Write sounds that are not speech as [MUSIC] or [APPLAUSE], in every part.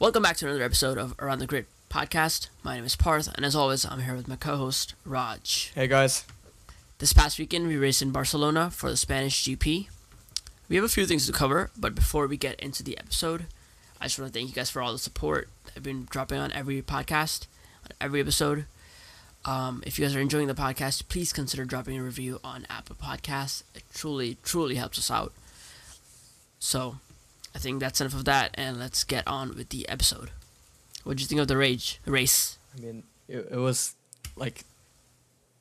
Welcome back to another episode of Around the Grid podcast. My name is Parth, and as always, I'm here with my co-host Raj. Hey guys. This past weekend, we raced in Barcelona for the Spanish GP. We have a few things to cover, but before we get into the episode, I just want to thank you guys for all the support I've been dropping on every podcast, on every episode. Um, if you guys are enjoying the podcast, please consider dropping a review on Apple Podcasts. It truly, truly helps us out. So, I think that's enough of that, and let's get on with the episode. What did you think of the rage race? I mean, it, it was like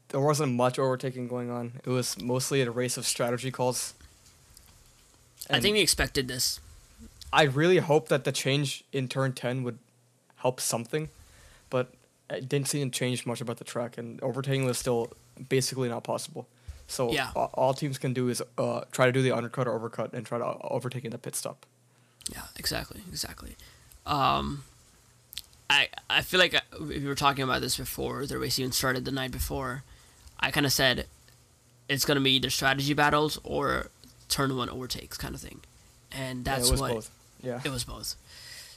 there wasn't much overtaking going on. It was mostly a race of strategy calls. I think we expected this. I really hope that the change in turn 10 would help something, but it didn't seem to change much about the track, and overtaking was still basically not possible. So Yeah. a- all teams can do is uh, try to do the undercut or overcut and try to overtake in the pit stop. Yeah, exactly, exactly. Um, I I feel like uh, we were talking about this before the race even started the night before. I kind of said it's gonna be either strategy battles or turn one overtakes kind of thing, and Yeah, that's it was what both. Yeah. it was both.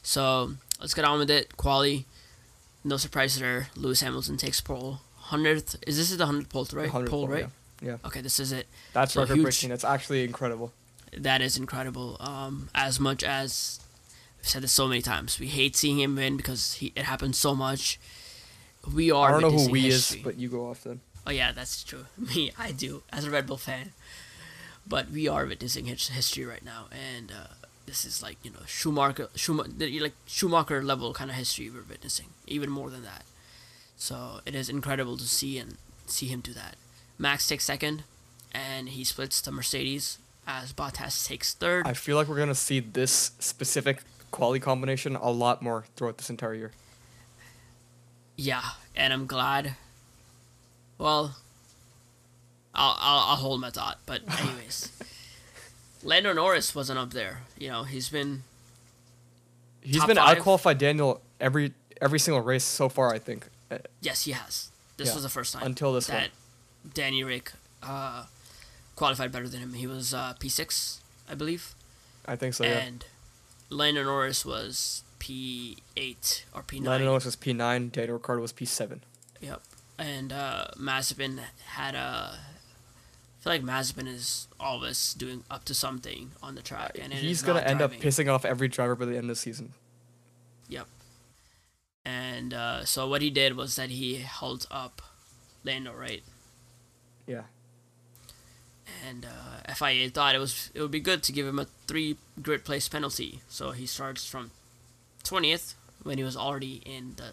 So let's get on with it. Quali, no surprise there. Lewis Hamilton takes pole. Hundredth is this is the hundredth pole right? 100 Pole right? Yeah. Okay, this is it. That's So record breaking. That's actually incredible. That is incredible. Um, as much as I've said this so many times, we hate seeing him win because he, it happens so much. We are. I don't know who we history. is, but you go off then. oh yeah, that's true. [LAUGHS] Me, I do as a Red Bull fan, but we are witnessing his history right now, and uh, this is like you know Schumacher, Schumacher, like Schumacher level kind of history we're witnessing, even more than that. So it is incredible to see and see him do that. Max takes second, and he splits the Mercedes as Bottas takes third. I feel like we're gonna see this specific quality combination a lot more throughout this entire year. Yeah, and I'm glad. Well, I'll I'll, I'll hold my thought. But [LAUGHS] anyways, Lando Norris wasn't up there. You know, he's been He's been five? outqualified Daniel every every single race so far. I think yes, he has. This Yeah, was the first time until this that Danny Rick uh, qualified better than him. He was uh, P6, I believe, I think so. Yeah. and Lando Norris was P8 or P9. Lando Norris was P nine. Daniel Ricciardo was P seven. Yep. And uh, Mazepin had a. I feel like Mazepin is always doing up to something on the track, and He's gonna end driving. up pissing off every driver by the end of the season. Yep. And uh, so what he did was that he held up Lando, right? Yeah. And uh, FIA thought it was it would be good to give him a three grid place penalty, so he starts from twentieth when he was already in the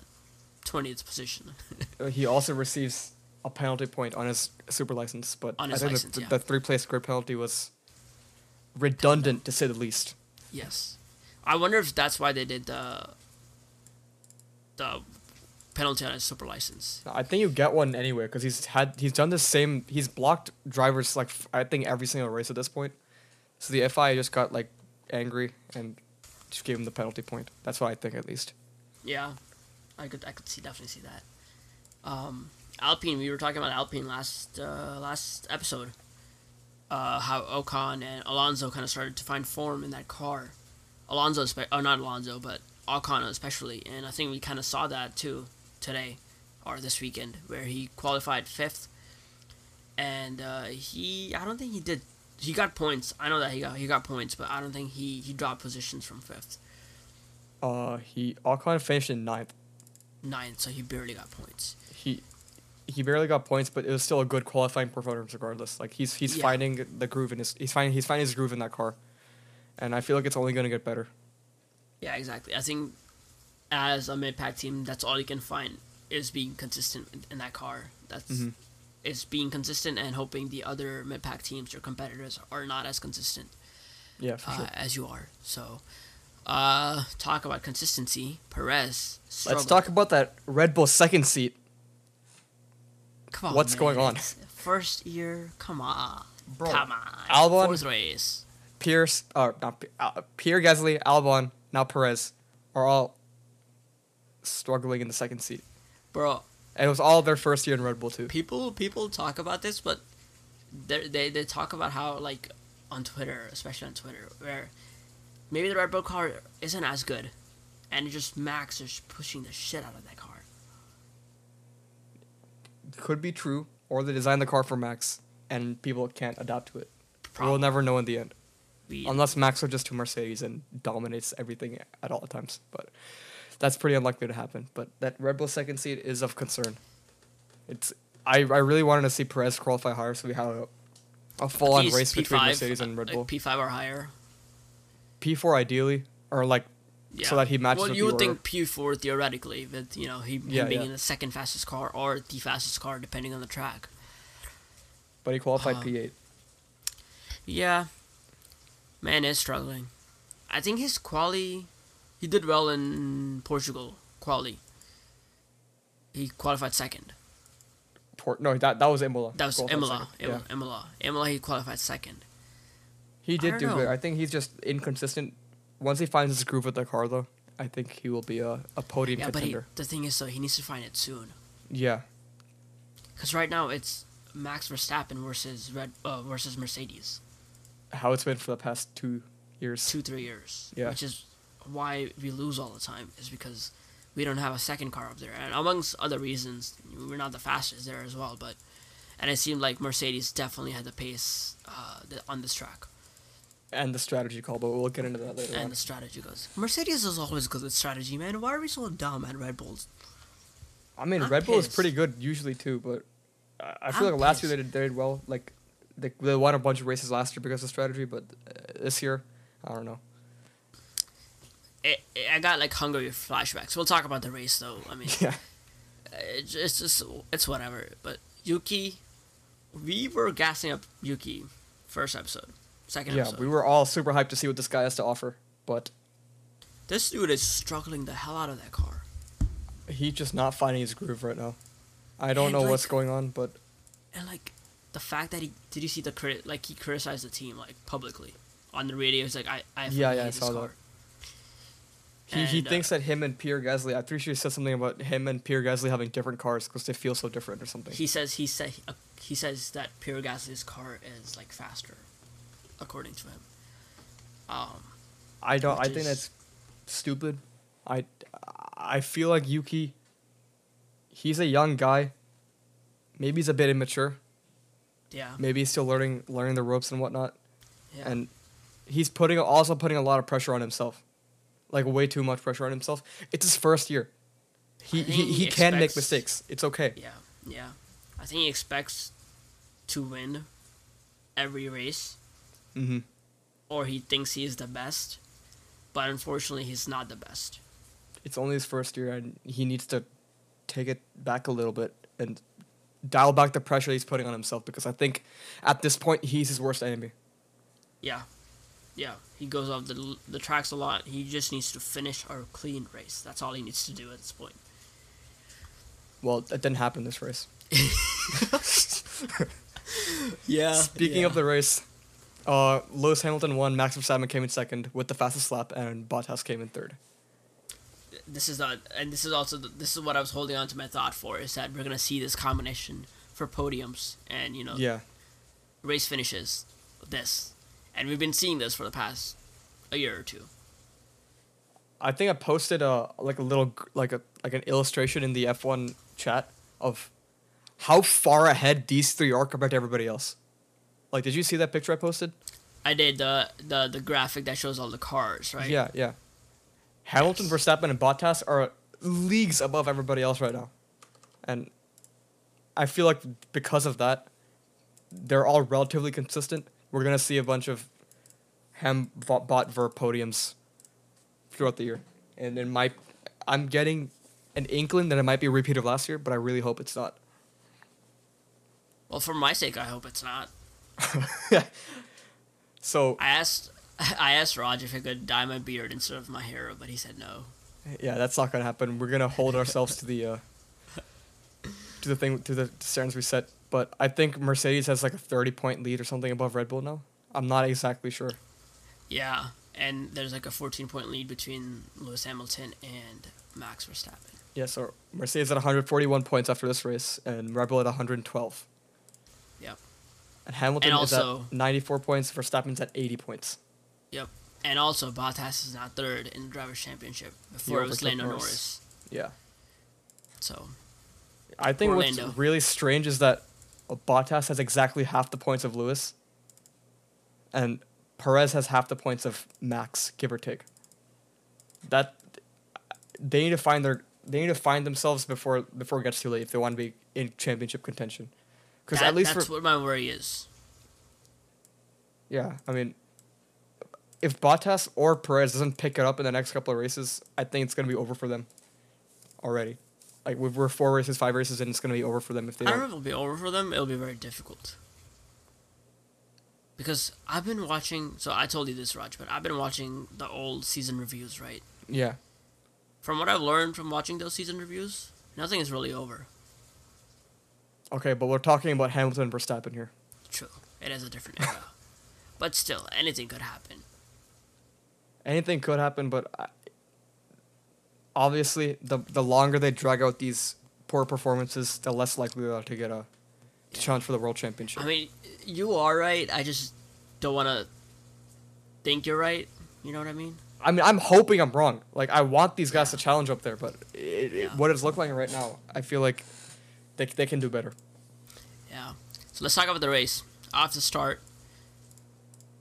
twentieth position. [LAUGHS] Uh, He also receives a penalty point on his super license, but I think license, the, yeah. the three place grid penalty was redundant to say the least. Yes, I wonder if that's why they did the the penalty on his super license. I think you get one anyway because he's had he's done the same. He's blocked drivers like I think every single race at this point. So the FIA just got like angry and just gave him the penalty point. That's what I think at least. Yeah, I could I could see definitely see that. Um, Alpine, we were talking about Alpine last uh, last episode. Uh, how Ocon and Alonso kind of started to find form in that car. Alonso, spe- oh not Alonso, but Ocon especially, and I think we kind of saw that too today or this weekend, where he qualified fifth, and uh, he I don't think he did. He got points. I know that he got he got points, but I don't think he he dropped positions from fifth, Uh, he Ocon finished in ninth. ninth, so he barely got points. He he barely got points, but it was still a good qualifying performance regardless. Like he's he's Yeah. finding the groove in his he's finding he's finding his groove in that car, and I feel like it's only gonna get better. Yeah, exactly. I think as a mid pack team, that's all you can find is being consistent in- that car. That's Mhm. is being consistent and hoping the other mid pack teams or competitors are not as consistent Yeah, for uh, sure. as you are. So, uh, talk about consistency. Perez. Let's talk about that Red Bull second seat. Come on, what's man. going on? It's First year. Come on. Bro, Come on. Albon- Fourth race. Pierce, or not P- uh, Pierre Gasly, Albon, now Perez, are all struggling in the second seat. Bro, And it was all their first year in Red Bull too. people people talk about this, but they they they talk about how like on Twitter, especially on Twitter, where maybe the Red Bull car isn't as good, and just Max is pushing the shit out of that car. Could be true, or they designed the car for Max, and people can't adapt to it. We'll never know in the end, We- unless Max switches to Mercedes and dominates everything at all times. But that's pretty unlikely to happen. But that Red Bull second seat is of concern. It's I, I really wanted to see Perez qualify higher, so we have a, a full on race between P5, Mercedes and Red Bull. like. P five or higher. P four ideally, or like Yeah. so that he matches Well, you would order. think P four theoretically, but you know, he him Yeah, being yeah. in the second fastest car or the fastest car, depending on the track. but he qualified Um, P eight. Yeah, man is struggling. I think his quali, he did well in Portugal quali. He qualified second. Port no that that was Imola. That was Qualified Imola. second. Imola. Imola. Imola. He qualified second. He did don't good. I think he's just inconsistent. Once he finds his groove with the car, though, I think he will be a, a podium Yeah, but he, the thing is, though, he needs to find it soon. yeah, Because right now it's Max Verstappen versus Red uh, versus Mercedes. how it's been for the past two years. two three years. Yeah. Which is why we lose all the time is because we don't have a second car up there, and amongst other reasons, we're not the fastest there as well. But and it seemed like Mercedes definitely had the pace uh, on this track, And the strategy call, but we'll get into that later and on. the strategy goes. Mercedes is always good with strategy, man. Why are we so dumb at Red Bulls? I mean, I'm Red Bull is pretty good usually too, but I, I feel I'm like last year they did, they did well. Like they, they won a bunch of races last year because of strategy, but uh, this year, I don't know. It, it- I got like Hungary flashbacks. We'll talk about the race though. I mean, [LAUGHS] Yeah, it's, it's just it's whatever. But Yuki, we were gassing up Yuki first episode, second yeah, episode. we were all super hyped to see what this guy has to offer, but This dude is struggling the hell out of that car. he's just not finding his groove right now. I don't And, know like- what's going on, but And like the fact that he did you see the crit like he criticized the team like publicly on the radio. He's like I I Yeah, yeah, I saw that. car. He, he And, uh, thinks that him and Pierre Gasly. I'm pretty sure he said something about him and Pierre Gasly having different cars because they feel so different or something. He says he said uh, he says that Pierre Gasly's car is like faster, according to him. Um, I don't. I which think that's stupid. I I feel like Yuki. He's a young guy. Maybe he's a bit immature. yeah, Maybe he's still learning learning the ropes and whatnot. yeah. And he's putting also putting a lot of pressure on himself, like way too much pressure on himself. It's his first year. He he, he he can make mistakes. It's okay. yeah, yeah. I think he expects to win every race, hmm or he thinks he is the best, but unfortunately, he's not the best. it's only his first year and he needs to take it back a little bit and dial back the pressure he's putting on himself because I think at this point he's his worst enemy. Yeah, yeah. He goes off the the tracks a lot. He just needs to finish a clean race. That's all he needs to do at this point. Well, that didn't happen this race. [LAUGHS] Yeah. Speaking of the race, uh, Lewis Hamilton won, Max Verstappen came in second with the fastest lap, and Bottas came in third. this is not, and this is also the, this is what I was holding on to my thought for is that we're gonna see this combination for podiums and you know Yeah, race finishes. This, and we've been seeing this for the past a year or two. I think I posted a like a little like a like an illustration in the F1 chat of how far ahead these three are compared to everybody else. Like, did you see that picture I posted? I did the the the graphic that shows all the cars, right? Yeah, yeah. Hamilton, Yes. Verstappen, and Bottas are leagues above everybody else right now, and I feel like because of that, they're all relatively consistent. We're gonna see a bunch of Ham Bot Ver podiums throughout the year, and it might. I'm getting an inkling that it might be a repeat of last year, but I really hope it's not. Well, for my sake, I hope it's not. [LAUGHS] So I asked [LAUGHS] I asked Raj if I could dye my beard instead of my hair, but he said no. yeah, that's not gonna happen. We're gonna hold ourselves to the uh, to the thing to the standards we set. But I think Mercedes has like a thirty point lead or something above Red Bull now. I'm not exactly sure. Yeah, and there's like a 14 point lead between Lewis Hamilton and Max Verstappen. Yeah, so Mercedes at 141 points after this race, and Red Bull at 112. Yep. And Hamilton And is at 94 points. Verstappen's at 80 points. Yep. And also, Bottas is now third in the Drivers' Championship. Before it was Lando Norris. Norris. Yeah. So, I think Orlando. what's really strange is that Bottas has exactly half the points of Lewis, and Perez has half the points of Max, give or take. That they need to find their they need to find themselves before before it gets too late if they want to be in championship contention. Because at least that's for what my worry is. yeah, I mean, if Bottas or Perez doesn't pick it up in the next couple of races, I think it's gonna be over for them. Already, like we- we're four races, five races, and it's gonna be over for them if they I don't. don't know if it'll be over for them. It'll be very difficult. Because I've been watching. So I told you this, Raj, but I've been watching the old season reviews, right? Yeah. From what I've learned from watching those season reviews, nothing is really over. Okay, but we're talking about Hamilton and Verstappen here. True. It is a different era. [LAUGHS] but still, anything could happen. Anything could happen, but I, obviously, the the longer they drag out these poor performances, the less likely they are to get a to challenge for the world championship. I mean, you are right. I just don't want to think you're right. You know what I mean? I mean, I'm hoping I'm wrong. Like, I want these guys to challenge up there, but it, Yeah. it, what it's looking like right now, I feel like they they can do better. Yeah. So let's talk about the race. Off the start,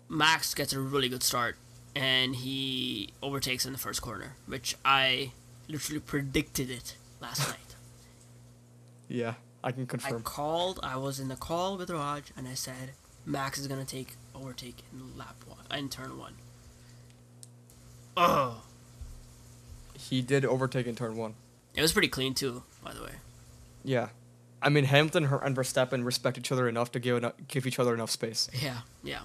Max gets a really good start, and he overtakes in the first corner, which I literally predicted it last [LAUGHS] night. Yeah, I can confirm. I called. I was in the call with Raj, and I said Max is gonna take overtake in lap one, uh, in turn one. Oh, He did overtake in turn one. it was pretty clean too, by the way. Yeah, I mean Hamilton and Verstappen respect each other enough to give eno- give each other enough space. Yeah, yeah.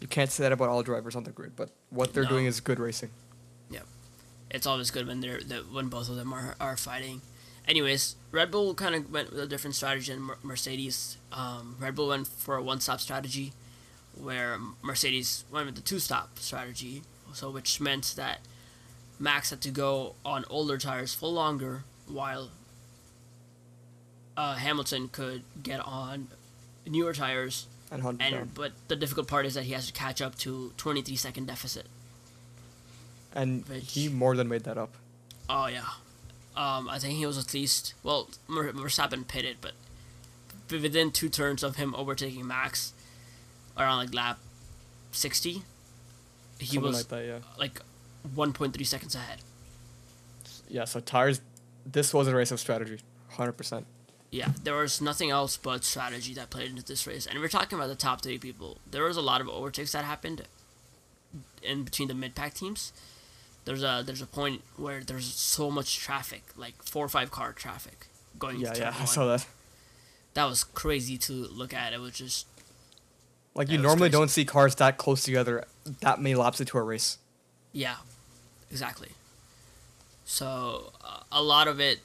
You can't say that about all drivers on the grid, but what they're No. doing is good racing. It's always good when they're that when both of them are, are fighting. Anyways, Red Bull kind of went with a different strategy than Mercedes. Um, Red Bull went for a one-stop strategy, where Mercedes went with the two-stop strategy. So which meant that Max had to go on older tires for longer, while uh, Hamilton could get on newer tires. And And but the difficult part is that he has to catch up to 23 second deficit. And he more than made that up. Oh yeah, um, I think he was at least well, Verstappen pitted, but within two turns of him overtaking Max, around like lap sixty, he Something was like that, yeah. like one point three seconds ahead. Yeah, so tires. This was a race of strategy, hundred percent. Yeah, there was nothing else but strategy that played into this race, and we're talking about the top three people. There was a lot of overtakes that happened in between the mid pack teams. There's a there's a point where there's so much traffic, like four or five car traffic going. Yeah, to yeah, turn [LAUGHS] I saw that. that was crazy to look at. It was just Like you normally don't see cars that close together, that many laps into a race. yeah, exactly. So uh, a lot of it,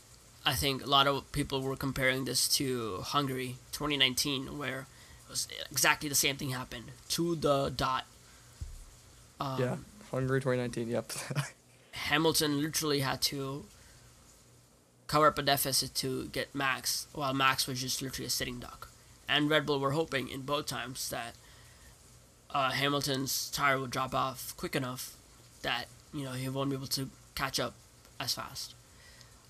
I think, a lot of people were comparing this to Hungary 2019, where it was exactly the same thing happened to the dot. Um, yeah, Hungary 2019. Yep. [LAUGHS] Hamilton literally had to cover up a deficit to get Max, while Max was just literally a sitting duck. And Red Bull were hoping in both times that uh, Hamilton's tire would drop off quick enough that you know he won't be able to catch up as fast.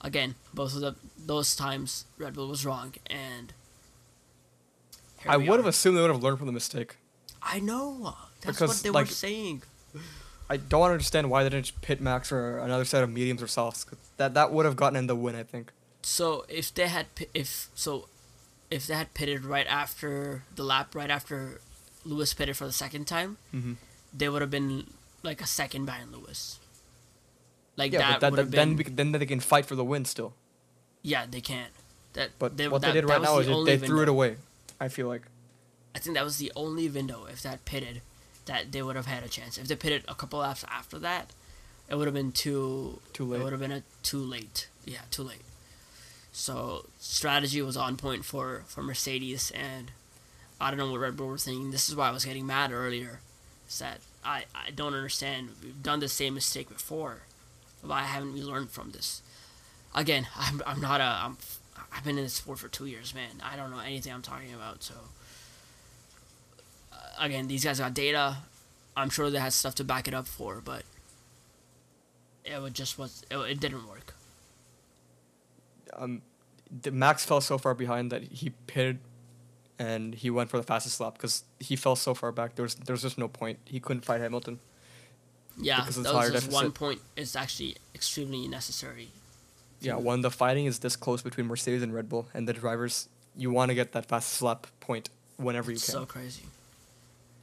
Again, both of the those times Red Bull was wrong, and I would have assumed they would have learned from the mistake. I know that's Because, what they like- were saying. I don't understand why they didn't pit Max or another set of mediums or softs. 'cause That that would have gotten in the win, I think. So if they had if so, if they had pitted right after the lap, right after Lewis pitted for the second time, Mhm. they would have been like a second behind Lewis. Like Yeah, that, but that, would that have then we, then they can fight for the win still. yeah, they can't. That But they, what that, they did right now the is they- threw it away. I feel like. I think that was the only window. If that pitted, that they would have had a chance. If they pitted a couple laps after that, it would have been too. Too late. It would have been a too late. Yeah, too late. So strategy was on point for for Mercedes, and I don't know what Red Bull were thinking. This is why I was getting mad earlier. Is that I I don't understand. We've done the same mistake before. Why haven't we learned from this? Again, [LAUGHS] I'm I'm not a I'm I've been in this sport for two years, man. I don't know anything I'm talking about. So again, these guys got data. I'm sure they had stuff to back it up for, but it would just was it, it didn't work. Um, the Max fell so far behind that he pitted, and he went for the fastest lap because he fell so far back. There was there was just no point. He couldn't fight Hamilton. Yeah, Because of that was just one point is actually extremely necessary. Yeah, when the fighting is this close between Mercedes and Red Bull, and the drivers, you want to get that fastest lap point whenever you can. so crazy.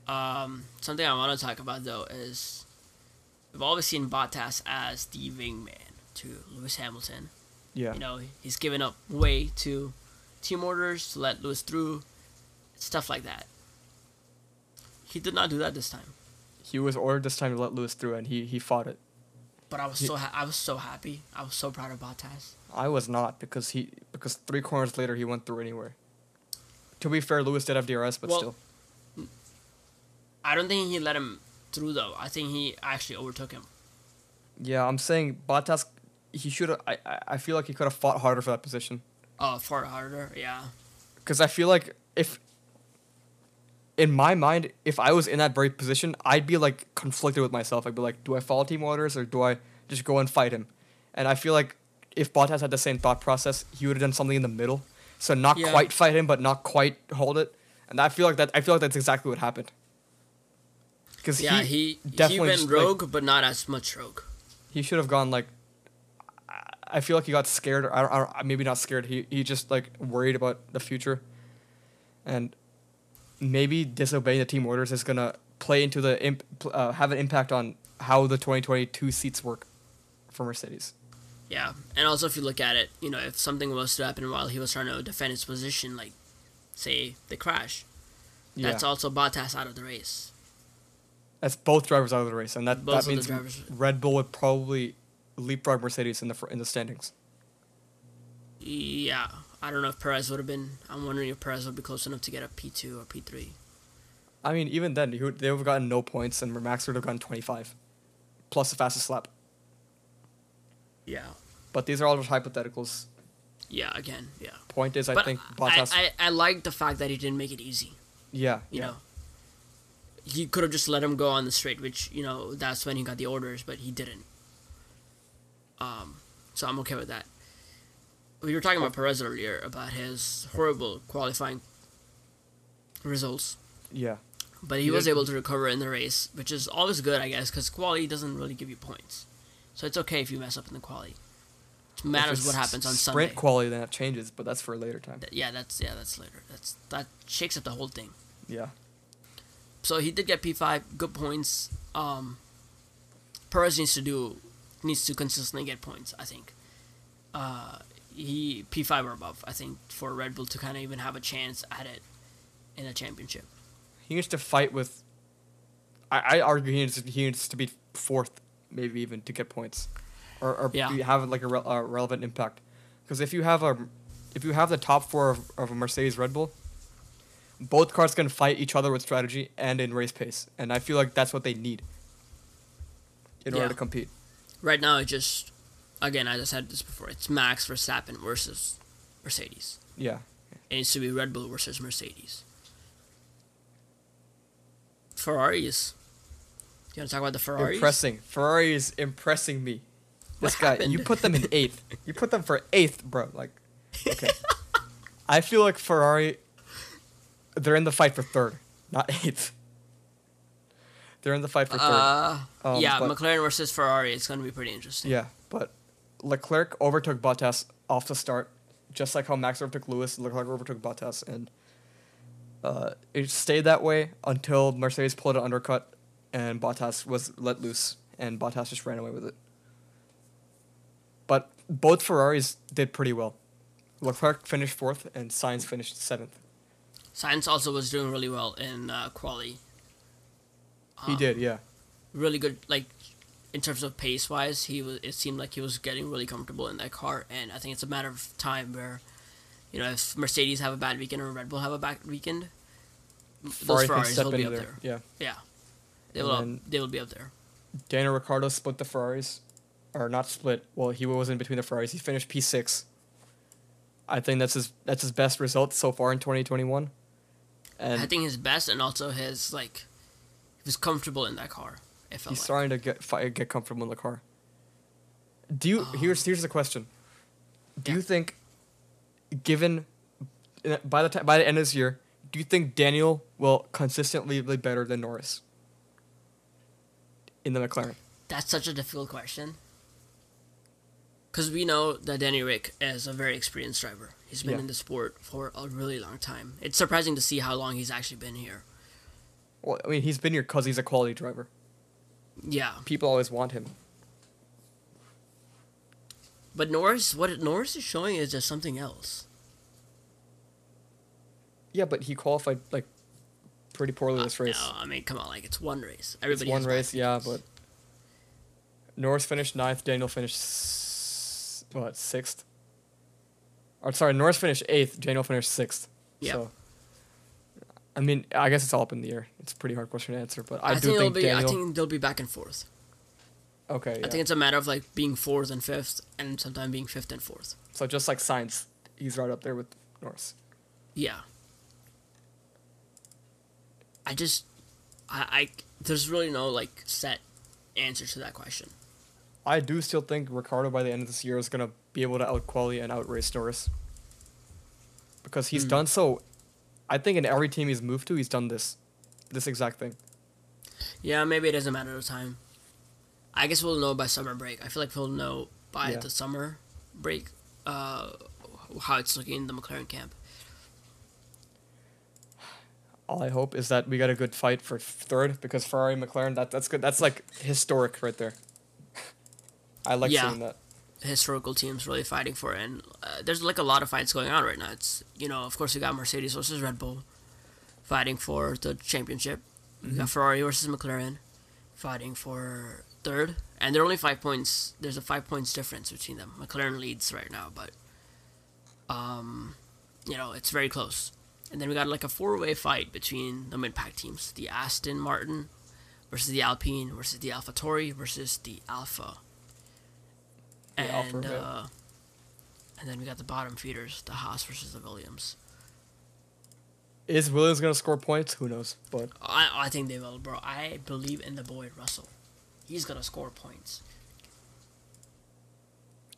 Um, something I want to talk about though is we've always seen Bottas as the wingman to Lewis Hamilton. yeah. You know, he's given up way to team orders to let Lewis through, stuff like that. He did not do that this time, he was ordered this time to let Lewis through, and he he fought it. but I was He- so ha- I was so happy. I was so proud of Bottas. I was not because he because three corners later he went through anywhere. To be fair, Lewis did have DRS, but Well- still. I don't think he let him through though. I think he actually overtook him. Yeah, I'm saying Bottas. He should have. I I feel like he could have fought harder for that position. Oh, far harder, yeah. Because I feel like if. In my mind, if I was in that very position, I'd be like conflicted with myself. I'd be like, do I follow team orders or do I just go and fight him? And I feel like if Bottas had the same thought process, he would have done something in the middle. So not Yeah. quite fight him, but not quite hold it. And I feel like that. I feel like that's exactly what happened. Because Yeah, he, he he went just, like- rogue, but not as much rogue. he should have gone like I- feel like he got scared or I don't, I don't, maybe not scared he he just like worried about the future and maybe disobeying the team orders is going to play into the imp, uh, have an impact on how the 2022 seats work for Mercedes. Yeah, and also if you look at it, you know, if something was to happen while he was trying to defend his position, like say the crash, Yeah. that's also Bottas out of the race. That's both drivers out of the race and that Both that means. Red Bull would probably leapfrog Mercedes in the in the standings. Yeah, I don't know if Perez would have been. I'm wondering if Perez would be close enough to get a P2 or P3. I mean, even then, he would, they would have gotten no points, and Max would have gotten 25, plus the fastest lap. Yeah. But these are all just hypotheticals. Yeah, again, yeah. Point is, I but think I, Bottas. I, I like the fact that he didn't make it easy. yeah, You yeah. know, he could have just let him go on the straight, which you know that's when he got the orders, but he didn't. Um, so I'm okay with that. We were talking about Perez earlier about his horrible qualifying results, yeah, but he He was did- able to recover in the race, which is always good, I guess, because quality doesn't really give you points. So it's okay if you mess up in the quality. It matters what happens on sprint Sunday. quality, then it changes, but that's for a later time. Th- yeah, that's yeah, that's later. That's that shakes up the whole thing. Yeah, So he did get P five, good points. Um, Perez needs to do needs to consistently get points. I think. Uh, he P five or above. I think for Red Bull to kind of even have a chance at it in a championship. he needs to fight with. I, I argue he needs to, he needs to be fourth, maybe even to get points, or or Yeah. have like a, re- a relevant impact. Because if you have a, if you have the top four of, of a Mercedes Red Bull, both cars can fight each other with strategy and in race pace, and I feel like that's what they need. In order to compete. Right now, it just again, as I said this before, it's Max Verstappen versus Mercedes. Yeah. It needs to be Red Bull versus Mercedes. Ferraris. You want to talk about the Ferraris? Impressing. Ferrari is impressing me. What This guy, you put them in eighth. You put them for eighth, bro. Like, okay. [LAUGHS] I feel like Ferrari, they're in the fight for third, not eighth. They're in the fight for third. Uh, Um, yeah, McLaren versus Ferrari. It's going to be pretty interesting. yeah, but Leclerc overtook Bottas off the start, just like how Max overtook Lewis. Leclerc overtook Bottas, and uh, it stayed that way until Mercedes pulled an undercut, and Bottas was let loose, and Bottas just ran away with it. But both Ferraris did pretty well. Leclerc finished fourth, and Sainz finished seventh. Sainz also was doing really well in uh, quali. He Um, did, yeah. Really good, like in terms of pace wise. He was. It seemed like he was getting really comfortable in that car, and I think it's a matter of time where, you know, if Mercedes have a bad weekend or Red Bull have a bad weekend, those Ferrari can Ferraris will be up there. there. Yeah. Yeah, they And will. then- they will be up there. Daniel Ricciardo split the Ferraris, or not split. Well, he was in between the Ferraris. He finished P six. I think that's his that's his best result so far in twenty twenty one. And I think his best and also his like he was comfortable in that car. It felt He's like. starting to get get comfortable in the car. Do you? Um, here's here's the question. Do Yeah. you think, given, by the time by the end of this year, do you think Daniel will consistently be better than Norris? In the McLaren. That's such a difficult question. Because we know that Danny Rick is a very experienced driver. He's been Yeah. in the sport for a really long time. It's surprising to see how long he's actually been here. Well, I mean, he's been here because he's a quality driver. Yeah, People always want him. but Norris, what Norris is showing is just something else. Yeah, but he qualified like pretty poorly this uh, race. No, I mean, come on, like it's one race. Everybody. It's one race, yeah, but Norris finished ninth. Daniel finished what sixth? Or sorry, Norris finished eighth. Daniel finished sixth. Yeah. So, I mean, I guess it's all up in the air. It's a pretty hard question to answer, but I, I, do think, think, be. Daniel. I think they'll be back and forth. okay, yeah. I think it's a matter of like being fourth and fifth, and sometimes being fifth and fourth. so just like Sainz, he's right up there with Norris. Yeah. I just, I, I, there's really no like set answer to that question. I do still think Ricciardo by the end of this year is gonna be able to out quality and outrace Norris. Because he's Hmm. done so I think in every team he's moved to he's done this this exact thing. Yeah, maybe it doesn't matter the time. I guess we'll know by summer break. I feel like we'll know by Yeah. the summer break uh, how it's looking in the McLaren camp. All I hope is that we get a good fight for third because Ferrari McLaren that that's good. That's like historic right there. I like Yeah. seeing that. Historical teams really fighting for it, and uh, there's like a lot of fights going on right now. It's you know, of course, we got Mercedes versus Red Bull fighting for the championship. We got Ferrari versus McLaren fighting for third, and they're only five points. There's a five points difference between them. McLaren leads right now, but um, you know, it's very close. And then we got like a four-way fight between the mid-pack teams: the Aston Martin versus the Alpine versus the AlphaTauri versus the Alfa. And yeah. uh, and then we got the bottom feeders: the Haas versus the Williams. Is Williams gonna score points? Who knows? But I I think they will, bro. I believe in the boy Russell. He's gonna score points.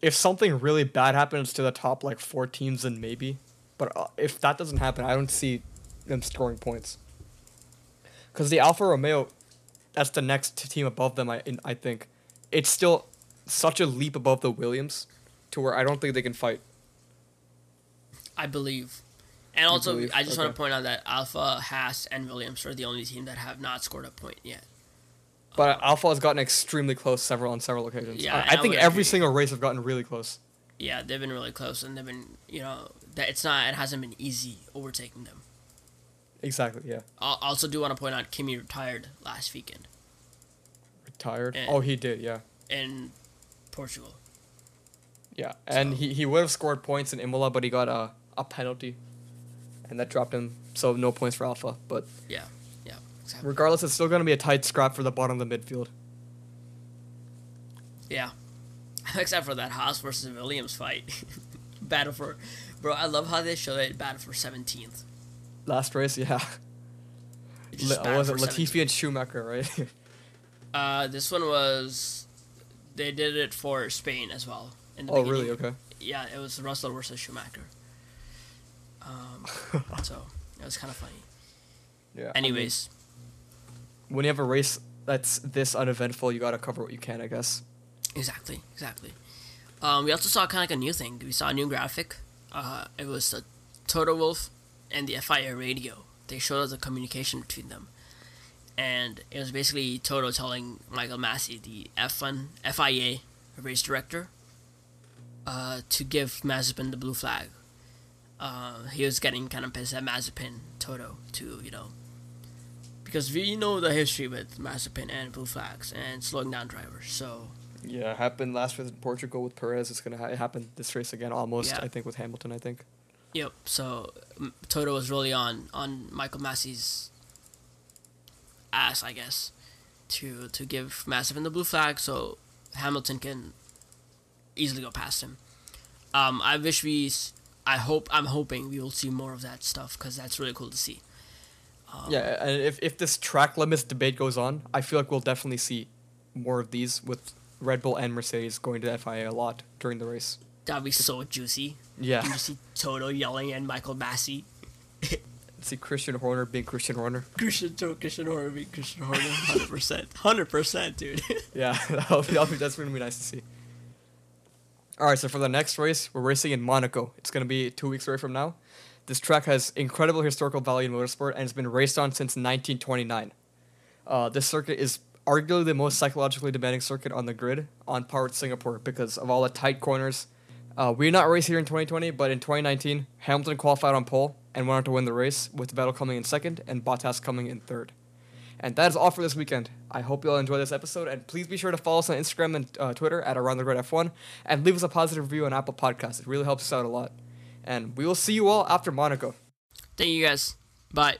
if something really bad happens to the top like four teams, then maybe. But uh, if that doesn't happen, I don't see them scoring points. Because the Alfa Romeo, that's the next team above them. I I think, it's still such a leap above the Williams, to where I don't think they can fight. I believe. And also, believe? I just want to point out that Alfa, Haas, and Williams are the only team that have not scored a point yet. But Alfa has gotten extremely close several on several occasions. Yeah, I, I think every agree. single race have gotten really close. Yeah, they've been really close, and they've been, you know, that it's not, it hasn't been easy overtaking them. Exactly. Yeah. I also do want to point out Kimi retired last weekend Retired. And- oh, he did. Yeah. in Portugal. Yeah, and So- he, he would have scored points in Imola, but he got a, a penalty, and that dropped him. So no points for Alfa. But Yeah, yeah, exactly. regardless, it's still going to be a tight scrap for the bottom of the midfield. Yeah. [LAUGHS] Except for that Haas versus Williams fight. [LAUGHS] battle for. Bro, I love how they show it battle for 17th. Last race, yeah. [LAUGHS] Le- was it for 17th. Latifi and Schumacher, right? Uh, this one was. They did it for Spain as well. In the oh, beginning. really? Okay. Yeah, it was Russell versus Schumacher. Um, [LAUGHS] so it was kind of funny. Yeah. I mean, Anyways, when you have a race that's this uneventful, you got to cover what you can, I guess. exactly, exactly. Um, we also saw kind of like a new thing. We saw a new graphic. Uh, it was the Toto Wolff and the FIA radio. They showed us the communication between them, and it was basically Toto telling Michael Masi, the F1 FIA race director, uh, to give Mazepin the blue flag. Uh, he was getting kind of pissed at Mazepin, Toto, to you know, because we know the history with Mazepin and blue flags and slowing down drivers. So Yeah, it happened last race in Portugal with Perez. It's going to ha- happen this race again, almost, Yeah. I think, with Hamilton, I think. Yep. So Toto was really on on Michael Masi's ass, I guess, to to give Mazepin the blue flag so Hamilton can easily go past him. Um, I wish we, I hope, I'm hoping we will see more of that stuff because that's really cool to see. Um, Yeah, and if, if this track limits debate goes on, I feel like we'll definitely see more of these with Red Bull and Mercedes going to FIA a lot during the race. That'd be so juicy. Yeah. You see Toto yelling at Michael Masi. [LAUGHS] See Christian Horner being Christian Horner. Christian Toto, Christian Horner, being Christian Horner, hundred percent, hundred percent, dude. [LAUGHS] Yeah, [LAUGHS] that'll be, that'll be, that's to be nice to see. All right, so for the next race, we're racing in Monaco. It's going to be two weeks away from now. This track has incredible historical value in motorsport and has been raced on since 1929. Uh, this circuit is arguably the most psychologically demanding circuit on the grid, on par with Singapore, because of all the tight corners. Uh, we did not race here in 2020, but in 2019, Hamilton qualified on pole and went on to win the race, with Vettel coming in second and Bottas coming in third. And that is all for this weekend. I hope you all enjoy this episode, and please be sure to follow us on Instagram and uh, Twitter at Around the Grid F1, and leave us a positive review on Apple Podcasts. It really helps us out a lot. And we will see you all after Monaco. Thank you guys. Bye.